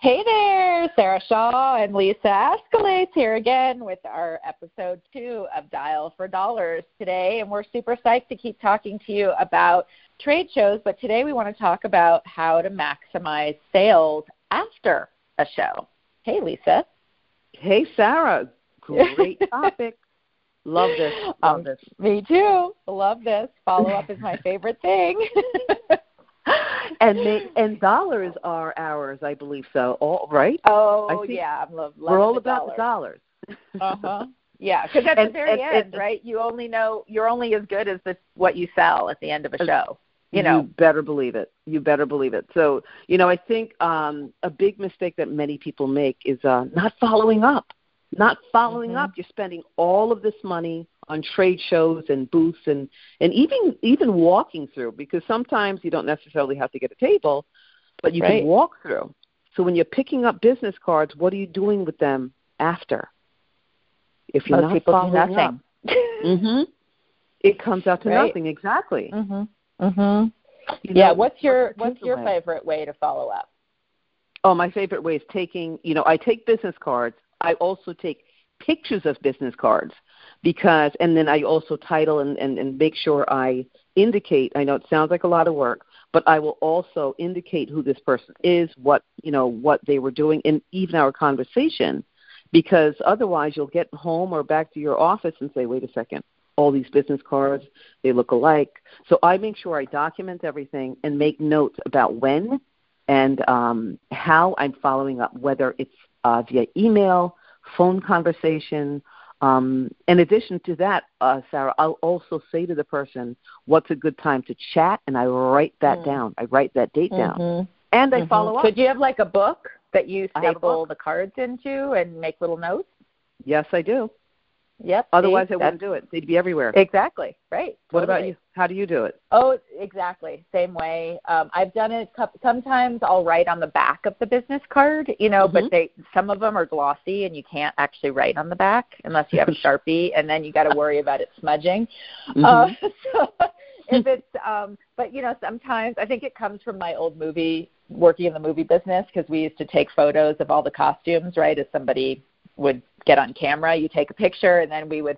Hey there, Sarah Shaw and Lisa Escalates here again with our episode two of Dial for Dollars today. And we're super psyched to keep talking to you about trade shows, but today we want to talk about how to maximize sales after a show. Hey, Lisa. Hey, Sarah. Great topic. Love this. Love um, this. Me too. Love this. Follow up is my favorite thing. and make, and dollars are ours, I believe so. All right. Oh yeah, I'm love. We're all about dollars. the dollars. uh huh. Yeah, because at and, the very and, end, and, right? You only know you're only as good as the, what you sell at the end of a show. You know, you better believe it. You better believe it. So, you know, I think um, a big mistake that many people make is uh, not following up. Not following mm-hmm. up. You're spending all of this money on trade shows and booths and and even even walking through because sometimes you don't necessarily have to get a table, but you right. can walk through. So when you're picking up business cards, what are you doing with them after? If you're Most not following do nothing. up, mm-hmm, it comes out to right. nothing. Exactly. Mhm. Mhm. Yeah. Know, what's your What's your favorite way to follow up? Oh, my favorite way is taking. You know, I take business cards. I also take pictures of business cards because and then I also title and, and, and make sure I indicate I know it sounds like a lot of work, but I will also indicate who this person is, what you know, what they were doing and even our conversation because otherwise you'll get home or back to your office and say, Wait a second, all these business cards, they look alike. So I make sure I document everything and make notes about when and um, how I'm following up, whether it's uh, via email, phone conversation, um, in addition to that, uh, Sarah, I'll also say to the person what's a good time to chat, and I write that mm. down. I write that date mm-hmm. down, and I mm-hmm. follow up. So, do you have like a book that you staple the cards into and make little notes? Yes, I do. Yep. Otherwise, they wouldn't do it. They'd be everywhere. Exactly. Right. What about you? How do you do it? Oh, exactly. Same way. Um, I've done it. Sometimes I'll write on the back of the business card, you know, mm-hmm. but they some of them are glossy and you can't actually write on the back unless you have a sharpie, and then you got to worry about it smudging. Mm-hmm. Uh, so if it's, um, but you know, sometimes I think it comes from my old movie working in the movie business because we used to take photos of all the costumes, right? As somebody would get on camera. You take a picture, and then we would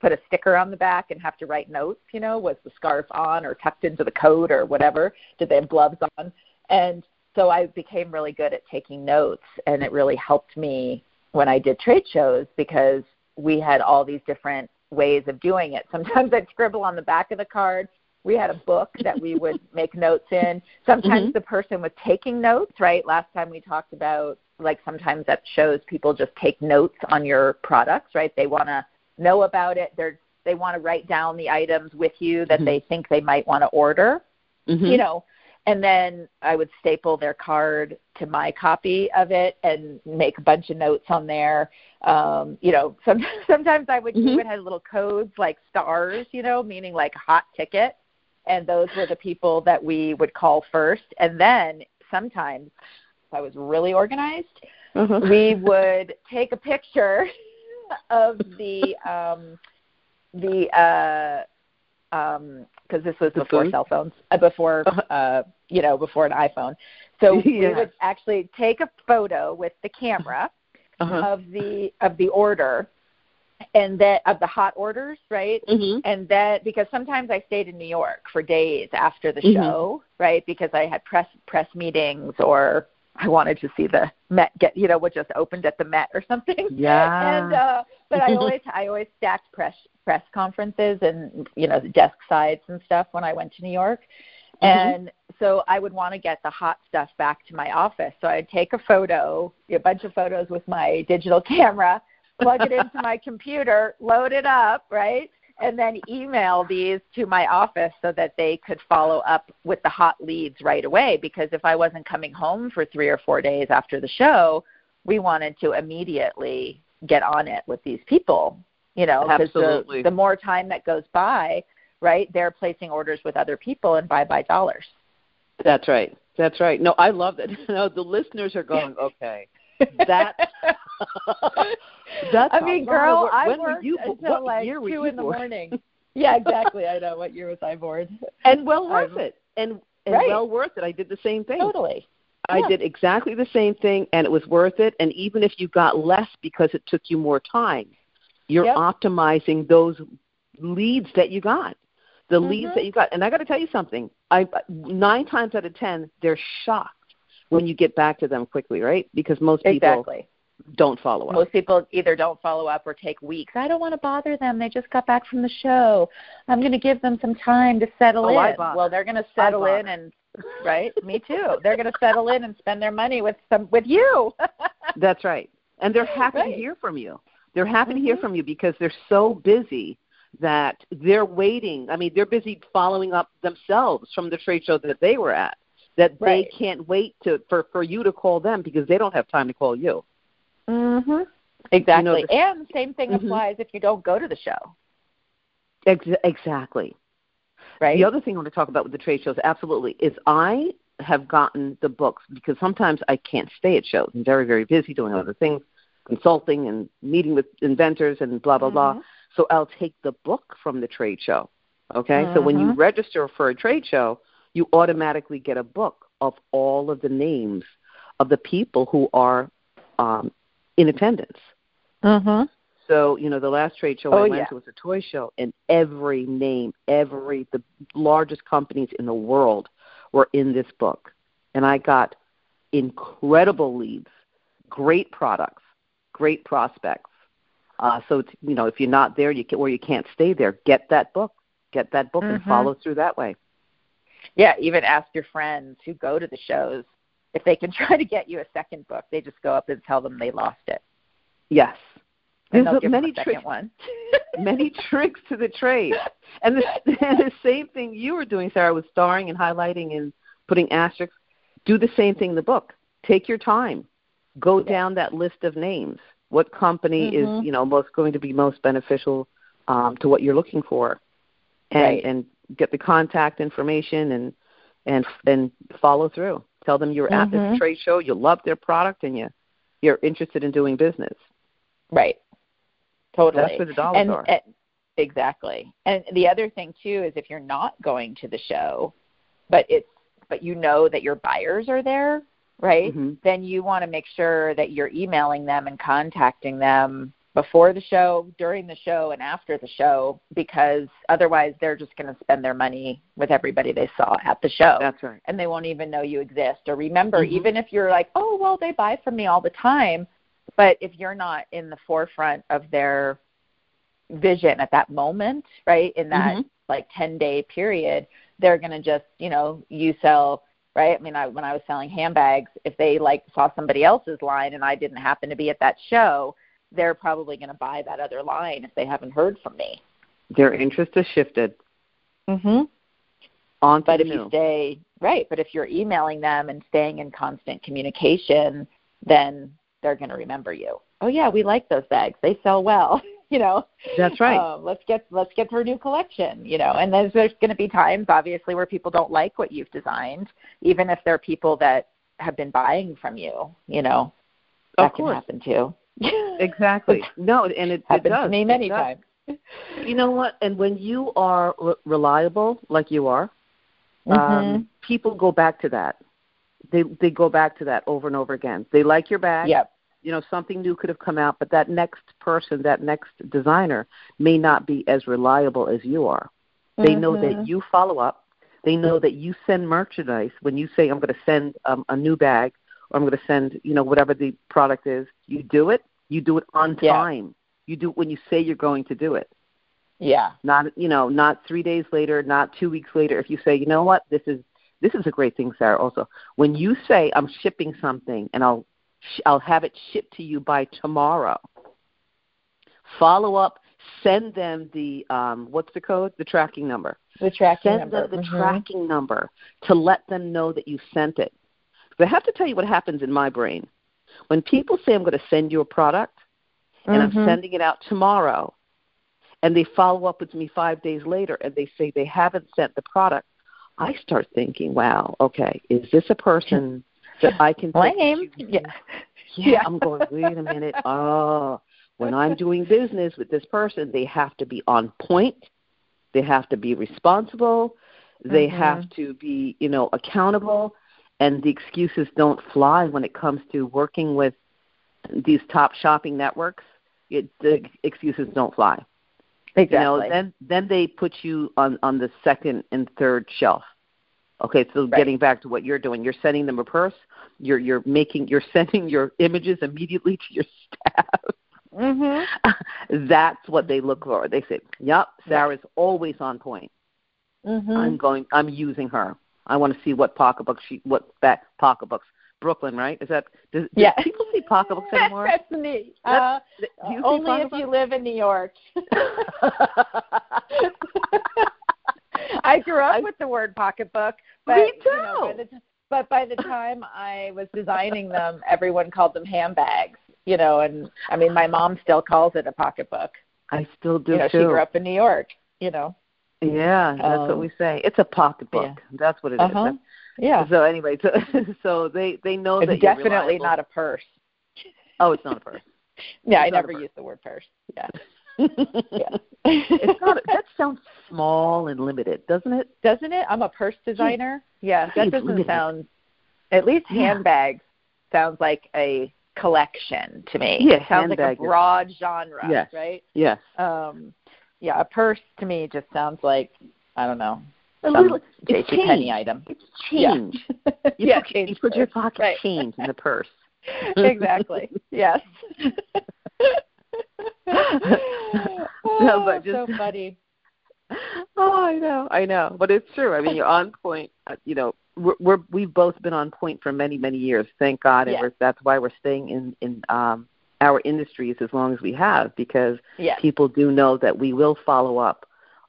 put a sticker on the back and have to write notes. You know, was the scarf on or tucked into the coat or whatever? Did they have gloves on? And so I became really good at taking notes, and it really helped me when I did trade shows because we had all these different ways of doing it. Sometimes I'd scribble on the back of the card. We had a book that we would make notes in. Sometimes mm-hmm. the person was taking notes, right? Last time we talked about like sometimes that shows people just take notes on your products, right? They want to know about it. They're they want to write down the items with you that mm-hmm. they think they might want to order. Mm-hmm. You know, and then I would staple their card to my copy of it and make a bunch of notes on there. Um, you know, some, sometimes I would mm-hmm. even have little codes like stars, you know, meaning like hot ticket, and those were the people that we would call first. And then sometimes I was really organized, mm-hmm. we would take a picture of the um, the uh, um because this was before cell phones, uh, before uh-huh. uh, you know, before an iPhone. So yes. we would actually take a photo with the camera uh-huh. of the of the order and that of the hot orders, right? Mm-hmm. And that because sometimes I stayed in New York for days after the mm-hmm. show, right? Because I had press press meetings or I wanted to see the Met get you know what just opened at the Met or something. Yeah. and uh but I always I always stacked press press conferences and you know the desk sides and stuff when I went to New York. Mm-hmm. And so I would want to get the hot stuff back to my office. So I'd take a photo, a bunch of photos with my digital camera, plug it into my computer, load it up, right? And then email these to my office so that they could follow up with the hot leads right away because if I wasn't coming home for 3 or 4 days after the show, we wanted to immediately get on it with these people, you know, because the, the more time that goes by, right, they're placing orders with other people and buy by dollars. That's right. That's right. No, I love that. No, the listeners are going, okay. That That's I mean, girl, I when worked you, until like two in the morning. yeah, exactly. I know. What year was I born? And well worth i it. And, and right. well worth it. I did the same thing. Totally. I did exactly the same thing, and it was worth it. And even if you got less because it took you more time, you're Yep. optimizing those leads that you got, the leads Mhm. that you got. And I got to tell you something. I nine times out of ten, they're shocked when you get back to them quickly, right? Because most people Exactly. don't follow up. Most people either don't follow up or take weeks. I don't want to bother them. They just got back from the show. I'm going to give them some time to settle Oh, in. Well, they're going to settle in and right? Me too. They're going to settle in and spend their money with some with you. That's right. And they're happy to hear from you. They're happy to hear Mhm. from you because they're so busy that they're waiting. I mean, they're busy following up themselves from the trade show that they were at. That Right. they can't wait to for for you to call them because they don't have time to call you. mhm. Exactly. the- and same thing Mhm. applies if you don't go to the show, Ex- exactly. right? The other thing I want to talk about with the trade shows, absolutely, is I have gotten the books because sometimes I can't stay at shows. I'm very, very busy doing other things, consulting and meeting with inventors and blah, blah, blah. Mhm. So I'll take the book from the trade show. Okay? So when you Mhm. register for a trade show, you automatically get a book of all of the names of the people who are um, in attendance. Mhm. So, you know, the last trade show Oh, I went yeah. to was a toy show, and every name, every the largest companies in the world were in this book, and I got incredible leads, great products, great prospects. Uh, so, it's, you know, if you're not there, you can, or you can't stay there, get that book, get that book, and Mhm. follow through that way. Yeah, even ask your friends who go to the shows if they can try to get you a second book. They just go up and tell them they lost it. Yes, And there's they'll a- them many a second tricks. one. many tricks to the trade. And the, and the same thing you were doing, Sarah, was starring and highlighting and putting asterisks. Do the same thing in the book. Take your time. Go Yeah. down that list of names. What company Mhm. is you know most going to be most beneficial um, to what you're looking for, and Right. and get the contact information and and and follow through. Tell them you're at this Mhm. trade show, you love their product, and you you're interested in doing business. Right. Totally. That's where the dollars and, are. and- exactly. And the other thing too is if you're not going to the show, but it's but you know that your buyers are there, right? Mhm. Then you want to make sure that you're emailing them and contacting them before the show, during the show, and after the show, because otherwise they're just going to spend their money with everybody they saw at the show That's right. and they won't even know you exist or remember Mhm. even if you're like oh well they buy from me all the time but if you're not in the forefront of their vision at that moment right in that Mhm. like 10 day period they're going to just you know you sell right i mean I, when i was selling handbags if they like saw somebody else's line and i didn't happen to be at that show they're probably going to buy that other line if they haven't heard from me. Their interest has shifted. mhm On but if you stay right but if you're emailing them and staying in constant communication then they're going to remember you. Oh yeah we like those bags. They sell well you know? That's right. um, let's get let's get her new collection you know? And there's there's going to be times obviously where people don't like what you've designed even if they're people that have been buying from you you know? That can happen too Exactly. No, and it, it does. to me many times You know what? And when you are re- reliable, like you are, Mhm. um, people go back to that. They they go back to that over and over again. They like your bag. yep You know, something new could have come out, but that next person, that next designer, may not be as reliable as you are. They know Mhm. that you follow up. They know that you send merchandise when you say, "I'm going to send um, a new bag," "I'm going to send," you know, whatever the product is. You do it. You do it on Yeah. time. You do it when you say you're going to do it. yeah Not, you know, not three days later, not two weeks later. If you say, "You know what, this is this is a great thing, Sarah." Also, when you say, "I'm shipping something," and I'll sh- I'll have it shipped to you by tomorrow. Follow up. Send them the um, what's the code? The tracking number the tracking send number them the Mhm. tracking number to let them know that you sent it. But I have to tell you what happens in my brain. When people say I'm going to send you a product and I'm Mhm. sending it out tomorrow, and they follow up with me five days later and they say they haven't sent the product, I start thinking, wow, okay, is this a person that I can take Lame. to- Yeah. yeah, Yeah. I'm going, wait a minute. Oh, when I'm doing business with this person, they have to be on point. They have to be responsible. They Mhm. have to be, you know, accountable. And the excuses don't fly when it comes to working with these top shopping networks. It, the excuses don't fly. Exactly. You know, then then they put you on on the second and third shelf. Okay, so Right. getting back to what you're doing, you're sending them a purse. You're you're making you're sending your images immediately to your staff. mhm. That's what they look for. They say, "Yep, Sarah's always on point. Mhm. I'm going. I'm using her. I want to see what pocketbook she what that pocketbooks. Brooklyn, right? Is that does, do Yeah. people see pocketbooks anymore? That's neat. Uh, That's- see only if you live in New York. I grew up I- with the word pocketbook, but Me you know, by the but by the time I was designing them, everyone called them handbags. You know, and I mean, my mom still calls it a pocketbook. I still do you know, too. she grew up in New York. You know. Yeah, that's what Um, we say. It's a pocketbook. yeah. That's what it is. Uh huh. Yeah. So anyway, so so they they know that It's you're definitely not a purse. Oh, it's not a purse. Yeah, I It's a never use the word purse. Yeah. yeah. it's not. That sounds small and limited, doesn't it? doesn't it? I'm a purse designer. Yeah, that doesn't limited. sound. At least Yeah. handbags sounds like a collection to me. Yeah, it sounds like a handbag is- broad genre, Yes. right? Yes. Um, yeah, a purse to me just sounds like I don't know A little. It's change. item. It's change. Yeah, You yeah, put, change you put your pocket Right. change in the purse. exactly. Yes. oh, but just- so funny. Oh, I know, I know, but it's true. I mean, you're on point. Uh, You know, we're, we're we've both been on point for many, many years. Thank God, and we're, that's why we're staying in in um, our industries as long as we have, because Yes. people do know that we will follow up.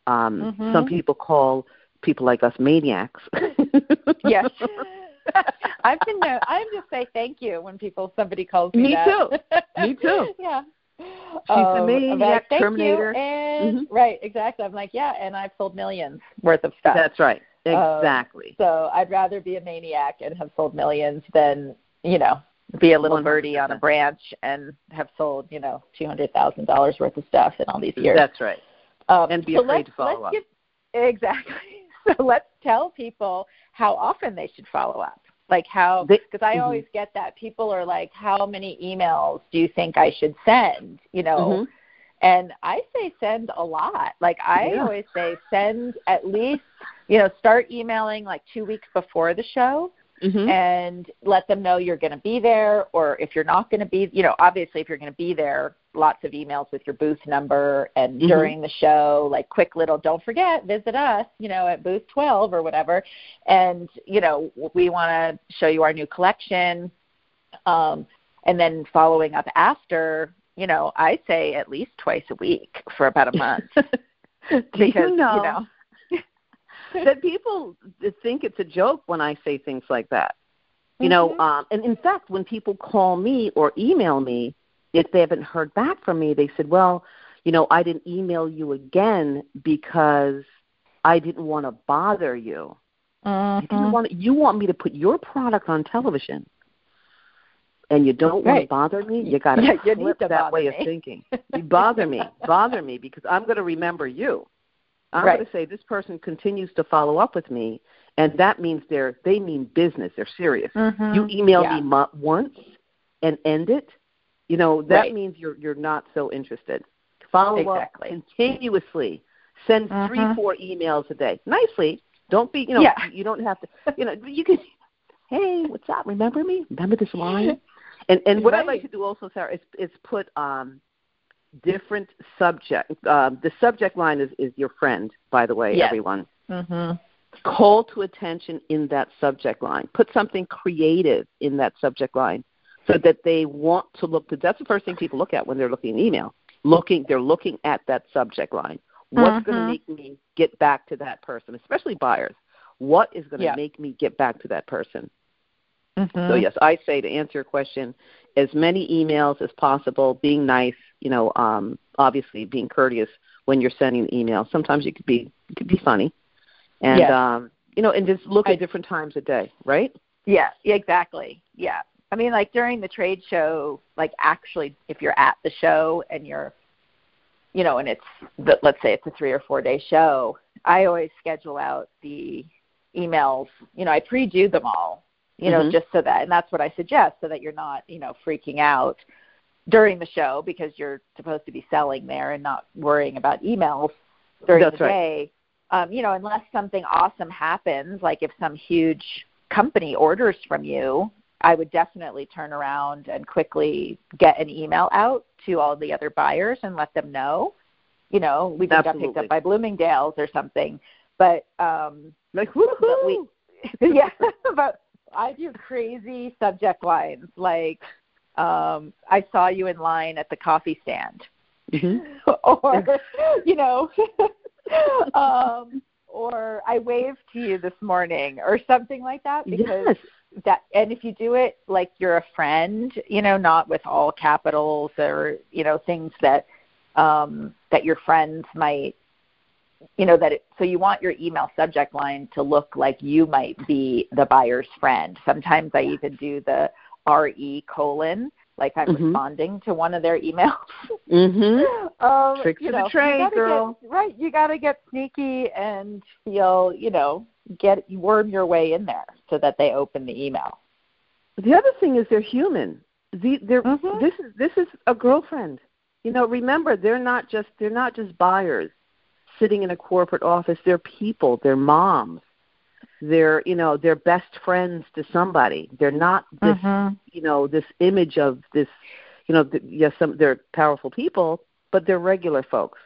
Um, Mhm. Some people call people like us maniacs. Yes. I've been know I just say thank you when people somebody calls me, Me that. too. Me too. yeah. She's Um, maniac like, thank Terminator." You, and Mhm. right, exactly. I'm like, yeah, and I've sold millions worth of stuff. That's right. Um, Exactly. so I'd rather be a maniac and have sold millions than, you know, be a little birdie on a branch and have sold, you know, two hundred thousand dollars worth of stuff in all these years. That's right. Um, And be so afraid to follow up. Give, exactly. So let's tell people how often they should follow up. Like how, because I mhm. always get that people are like, how many emails do you think I should send? You know, Mhm. and I say send a lot. Like I Yeah. always say send at least, you know, start emailing like two weeks before the show Mhm. and let them know you're going to be there or if you're not going to be you know obviously if you're going to be there lots of emails with your booth number and Mhm. during the show like quick little don't forget visit us you know at booth 12 or whatever and you know we want to show you our new collection um and then following up after you know i say at least twice a week for about a month because you know that people think it's a joke when I say things like that. You know, Mhm. um, and in fact, when people call me or email me, if they haven't heard back from me, they said, "Well, you know, I didn't email you again because I didn't want to bother you. You didn't Mhm. want you want me to put your product on television, and you don't want to bother me. You got to Yeah, need flip that way of thinking. You bother me, bother me, because I'm going to remember you. I'm Right. going to say this person continues to follow up with me, and that means they're they mean business. They're serious. Mhm. You email Yeah. me mo- once and end it. You know that Right. means you're you're not so interested. Follow Exactly. up continuously. Send three, Mhm. four emails a day. Nicely. Don't be you know Yeah. you don't have to you know you can. Hey, what's up? Remember me? Remember this line? And and what I like to do also, Sarah, is is put um different subject. Um, the subject line is is your friend, by the way, Yes. everyone Mhm. call to attention in that subject line. Put something creative in that subject line so that they want to look. That's the first thing people look at when they're looking at email. Looking, they're looking at that subject line. What's going to make me get back to that person, especially buyers? What is going to Yeah. make me get back to that person? Mhm. So yes, I say to answer your question, as many emails as possible, being nice, you know, um, obviously being courteous when you're sending an email. Sometimes you could be you could be funny, and Yes. um, you know, and just look I- at different times a day, right? Yeah, exactly. Yeah. I mean, like during the trade show, like actually, if you're at the show and you're, you know, and it's, the, let's say it's a three or four day show, I always schedule out the emails. You know, I pre-do them all You know, Mhm. just so that and that's what I suggest so that you're not, you know, freaking out during the show because you're supposed to be selling there and not worrying about emails during That's the right. day. Um, you know, unless something awesome happens, like if some huge company orders from you, I would definitely turn around and quickly get an email out to all the other buyers and let them know. You know, we just got picked up by Bloomingdale's or something. But um Like but woohoo! we yeah, but I do crazy subject lines like um I saw you in line at the coffee stand. Mhm. or you know um or I waved to you this morning or something like that because Yes. that and if you do it like you're a friend, you know, not with all capitals or you know things that um that your friends might you know that it, so you want your email subject line to look like you might be the buyer's friend. Sometimes I even do the RE colon like I'm Mhm. responding to one of their emails. Mhm. um, Tricks you of the know, you trade, girl. Get, right, you got to get sneaky and feel, you know, get worm your way in there so that they open the email. The other thing is they're human. The, they're, Mhm. This is this is a girlfriend. You know, remember they're not just they're not just buyers sitting in a corporate office. They're people. They're moms. They're you know they're best friends to somebody. They're not this Mhm. you know this image of this you know th- yes some they're powerful people, but they're regular folks.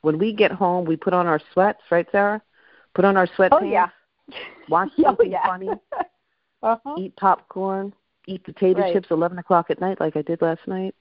When we get home, we put on our sweats, right, Sarah? Put on our sweatpants. Oh yeah. Watch Oh, something yeah. funny. uh-huh. eat popcorn, eat potato Right. chips eleven o'clock at night like I did last night.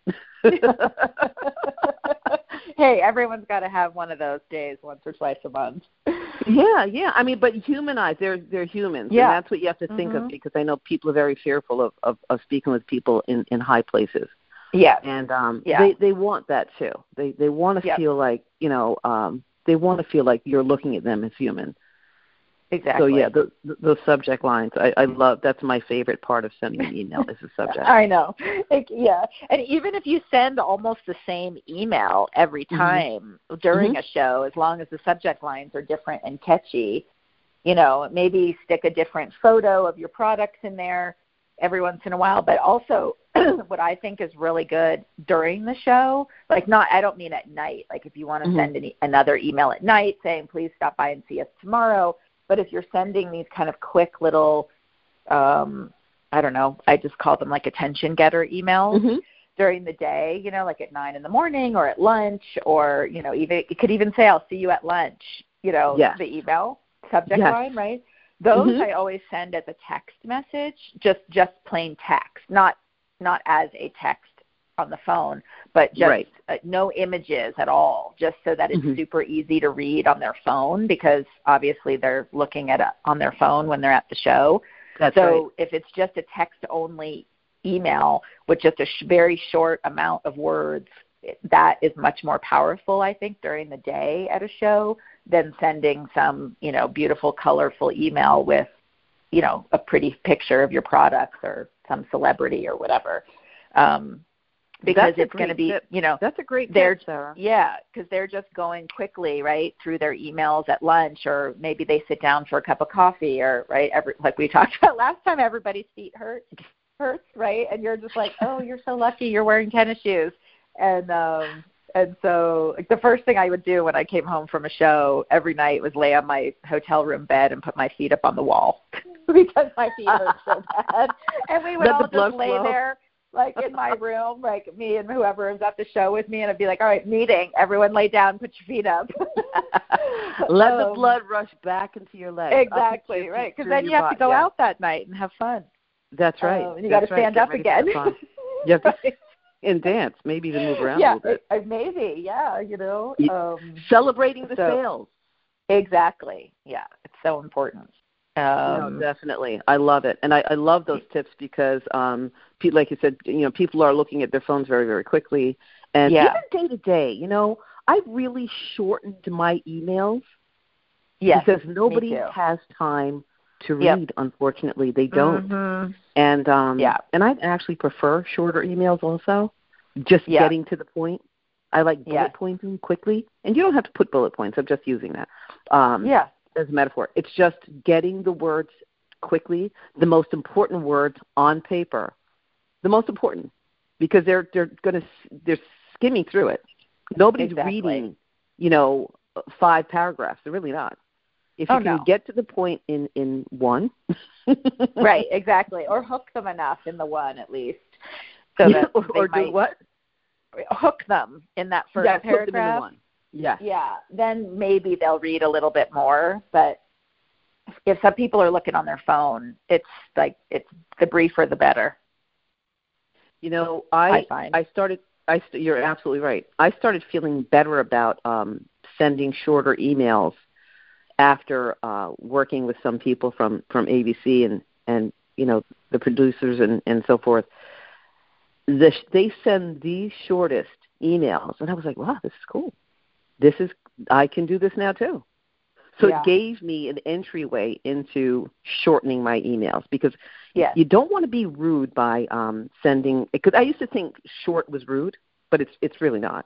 hey, everyone's got to have one of those days once or twice a month. yeah, yeah. I mean, but humanize. They're they're humans, Yeah. and that's what you have to think of Mhm. because I know people are very fearful of of, of speaking with people in in high places, Yeah, and um, Yeah. they they want that too. They they want to Yep. feel like you know um, they want to feel like you're looking at them as human. Exactly. So yeah, the, the, those subject lines, I, I love. That's my favorite part of sending an email is the subject. I know. Yeah. And even if you send almost the same email every Mhm. time during Mhm. a show, as long as the subject lines are different and catchy, you know, maybe stick a different photo of your products in there every once in a while. But also, what I think is really good during the show, like not, I don't mean at night. Like if you want to Mhm. send an, another email at night saying, please stop by and see us tomorrow. But if you're sending these kind of quick little, um, I don't know, I just call them like attention getter emails Mhm. during the day, you know, like at nine in the morning or at lunch or, you know, even it could even say I'll see you at lunch, you know, Yes. the email subject Yes. line, right? Those Mhm. I always send as a text message, just just plain text, not not as a text on the phone, but just Right. uh, no images at all, just so that it's Mhm. super easy to read on their phone because obviously they're looking at a, on their phone when they're at the show. That's so right. if it's just a text only email with just a sh- very short amount of words, that is much more powerful, I think, during the day at a show than sending some, you know, beautiful, colorful email with, you know, a pretty picture of your products or some celebrity or whatever. Um, because That's it's going to be, tip. you know, That's a great they're tip, Sarah. yeah, because they're just going quickly, right, through their emails at lunch, or maybe they sit down for a cup of coffee, or right, every like we talked about last time, everybody's feet hurt, hurts, right, and you're just like, oh, you're so lucky, you're wearing tennis shoes, and um, and so like the first thing I would do when I came home from a show every night was lay on my hotel room bed and put my feet up on the wall because my feet hurt so bad, and we would Let all just lay flow. there like in my room, like me and whoever was at the show with me, and I'd be like, "All right, meeting. Everyone, lay down. Put your feet up." Let the Um, blood rush back into your legs. Exactly your right, because then you have to go Yeah. out that night and have fun. That's right. Um, and you got to right. stand up again. the. You have to and dance, maybe even move around yeah, a little bit. it- maybe. Yeah, you know. Um, Celebrating the So- sales. exactly. Yeah, it's so important. Um, no, definitely. I love it, and I, I love those tips because, um, pe- like you said, you know, people are looking at their phones very, very quickly, and Yeah. even day to day. You know, I've really shortened my emails yes, because nobody has time to Yep. read. Unfortunately, they don't. Mhm. And um, Yeah. and I actually prefer shorter emails also, just Yeah. getting to the point. I like bullet Yes. pointing quickly, and you don't have to put bullet points. I'm just using that. Um, Yeah. As a metaphor. It's just getting the words quickly the most important words on paper, the most important, because they're they're going to they're skimming through it. Nobody's exactly. reading, you know, five paragraphs. They're really not. If oh, you Oh, can no. get to the point in in one, right, exactly. Or hook them enough in the one at least. So Yeah, that or, or do what? hook them in that first yeah, put them in the paragraph. Yeah. Yeah, then maybe they'll read a little bit more, but if some people are looking on their phone, it's like it's the briefer the better. You know, I I find. I started. I st- you're absolutely right. I started feeling better about um, sending shorter emails after uh, working with some people from from ABC and and you know the producers and and so forth. The, they send the shortest emails, and I was like, wow, this is cool. This is I can do this now too. So Yeah. it gave me an entryway into shortening my emails because Yes. you don't want to be rude by um, sending because I used to think short was rude, but it's it's really not.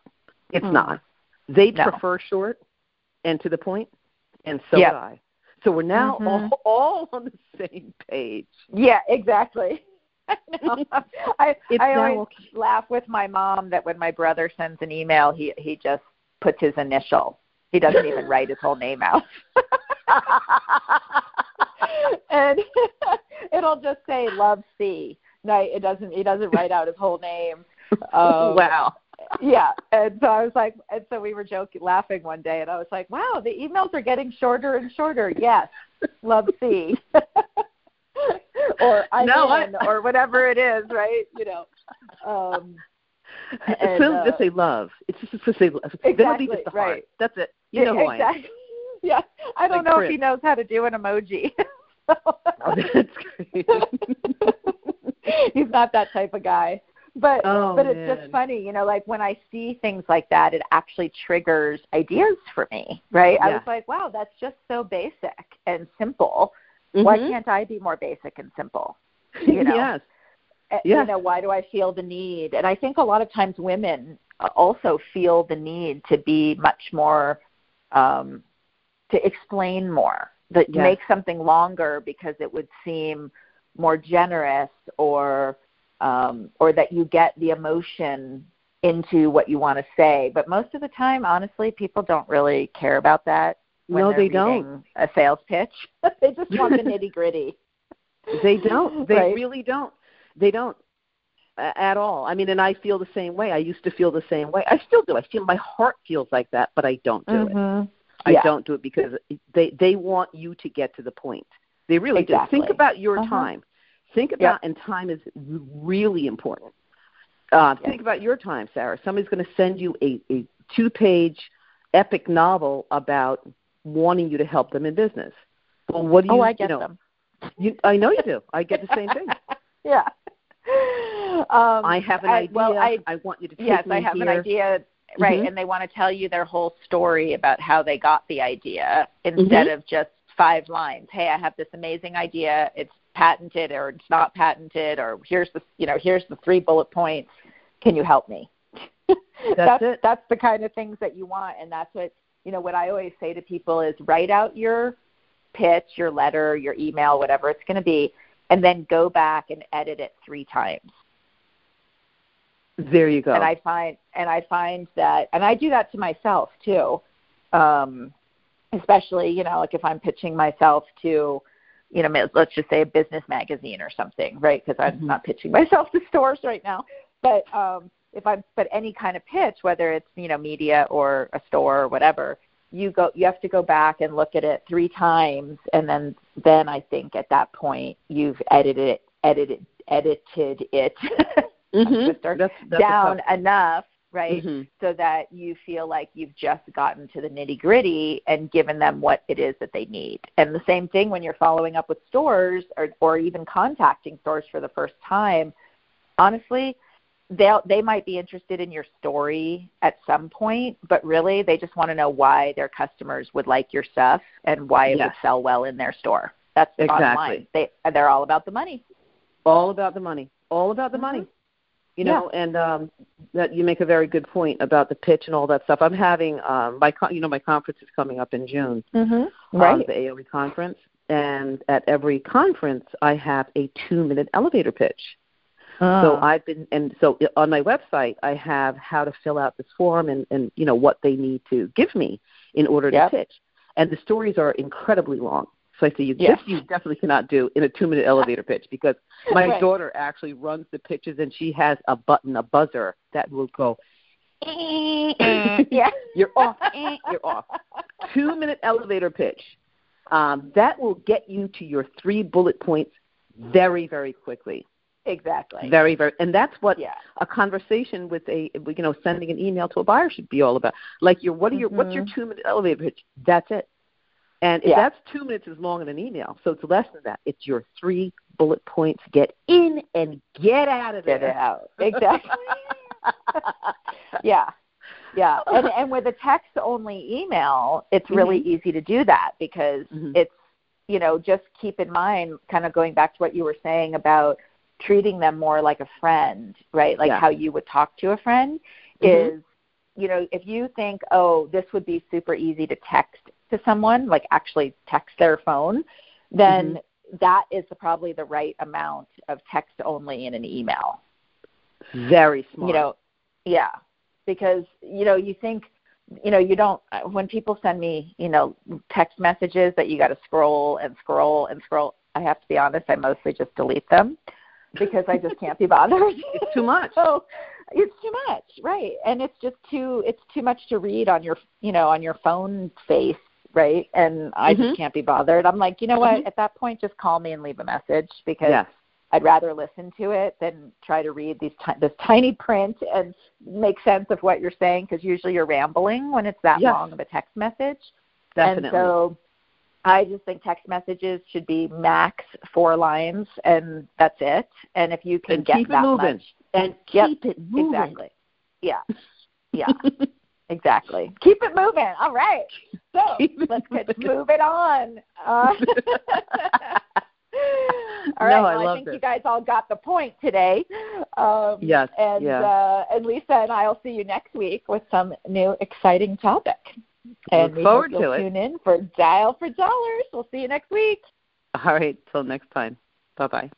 It's Mm. not. They No. prefer short and to the point, and so Yep. do I. So we're now Mhm. all, all on the same page. Yeah, exactly. I. I I always okay. laugh with my mom that when my brother sends an email, he he just puts his initial. He doesn't even write his whole name out. and it'll just say love C. No, it doesn't. He doesn't write out his whole name. Um, wow. yeah and so i was like and so we were joking laughing one day and i was like wow the emails are getting shorter and shorter yes love c or i'm No, I- or whatever it is right you know um so uh, just say love. It's just to say love. then it'll be Exactly, just the heart. right. That's it. You know who I am. exactly yeah i don't Like know Chris. if he knows how to do an emoji So- Oh, that's great. he's not that type of guy but Oh, but it's man. just funny you know like when i see things like that it actually triggers ideas for me right Yeah. i was like wow that's just so basic and simple why Mhm. can't i be more basic and simple you know yes. Uh, Yeah. you know why do i feel the need and i think a lot of times women uh, also feel the need to be much more um to explain more that to make something longer because it would seem more generous or um or that you get the emotion into what you want to say but most of the time honestly people don't really care about that when No, they're don't. a sales pitch they just want the nitty gritty They don't. They Right. really don't. They don't at all. I mean, and I feel the same way. I used to feel the same way. I still do. I feel my heart feels like that, but I don't do it. Mhm. I Yeah. don't do it because they they want you to get to the point. They really Exactly. do. Think about your Uh-huh. time. Think about and time is really important. Uh, Yes. Think about your time, Sarah. Somebody's going to send you a, a two-page epic novel about wanting you to help them in business. Well, what do you? oh i you get know, them You, I know you do. I get the same thing. yeah. Um, I have an I- idea. Well, I, want you to take yes, me I have an idea, right? Mhm. And they want to tell you their whole story about how they got the idea instead Mhm. of just five lines. Hey, I have this amazing idea. It's patented or it's not patented, or here's the you know here's the three bullet points. Can you help me? That's it. That's the kind of things that you want, and that's what you know. What I always say to people is write out your pitch, your letter, your email, whatever it's going to be, and then go back and edit it three times. There you go. and I find and I find that and I do that to myself too. Um especially, you know, like if I'm pitching myself to you know, let's just say a business magazine or something, right? Because I'm Mhm. not pitching myself to stores right now. But um if I'm but any kind of pitch, whether it's, you know, media or a store or whatever, you go you have to go back and look at it three times and then then I think at that point you've edited it edited edited it Mhm. sister, That's, that's down enough, right? Mhm. So that you feel like you've just gotten to the nitty gritty and given them what it is that they need. And the same thing when you're following up with stores or, or even contacting stores for the first time. Honestly, they they might be interested in your story at some point, but really they just want to know why their customers would like your stuff and why it Yes. would sell well in their store. That's the bottom Exactly. line. They they're all about the money. all about the money all about the Mhm. money you know and um that you make a very good point about the pitch and all that stuff i'm having um my con- you know my conference is coming up in june Mm-hmm. um, the aoe conference and at every conference I have a two minute elevator pitch. Oh. So I've been, and so on my website I have how to fill out this form and, and you know what they need to give me in order Yep. to pitch. And the stories are incredibly long. So I say, you, Yes. this you definitely cannot do in a two minute elevator pitch because my Right. daughter actually runs the pitches and she has a button, a buzzer that will go, yeah. you're off, eh, you're off. Two minute elevator pitch. Um, that will get you to your three bullet points very, very quickly. Exactly. Very, very, and that's what yeah. a conversation with a, you know, sending an email to a buyer should be all about. Like your, what are your, what's your two minute elevator pitch? That's it. And if Mm-hmm. Yeah. that's two minutes is long in an email, so it's less than that. It's your three bullet points. Get in and get out of there. Get out. Exactly. yeah. Yeah. And and with a text only email, it's really Mhm. easy to do that because Mhm. it's you know, just keep in mind kind of going back to what you were saying about treating them more like a friend, right? Like Yeah. how you would talk to a friend Mhm. is you know, if you think, "Oh, this would be super easy to text to someone, like actually text their phone," then mm-hmm. that is probably the right amount of text only in an email. Very smart. you know yeah. Because you know you think you know you don't when people send me you know text messages that you got to scroll and scroll and scroll i have to be honest i mostly just delete them because i just can't be bothered. It's too much. so it's too much right. And it's just too it's too much to read on your you know on your phone face right and i Mhm. just can't be bothered i'm like you know what Mhm. at that point just call me and leave a message because Yes. I'd rather listen to it than try to read these ti- this tiny print and make sense of what you're saying because usually you're rambling when it's that Yes. long of a text message. Definitely. And so I just think text messages should be max four lines and that's it. And if you can And get keep it moving. much, and Yep, keep it moving. exactly. Yeah. Yeah. Exactly. Keep it moving. All right. So let's get move it on. Uh, all right. No, I well, I think it. you guys all got the point today. Um, Yes, And yeah. uh, and Lisa and I will see you next week with some new exciting topic. And Look we forward hope you'll to it. tune in for Dial for Dollars. We'll see you next week. All right. Till next time. Bye bye.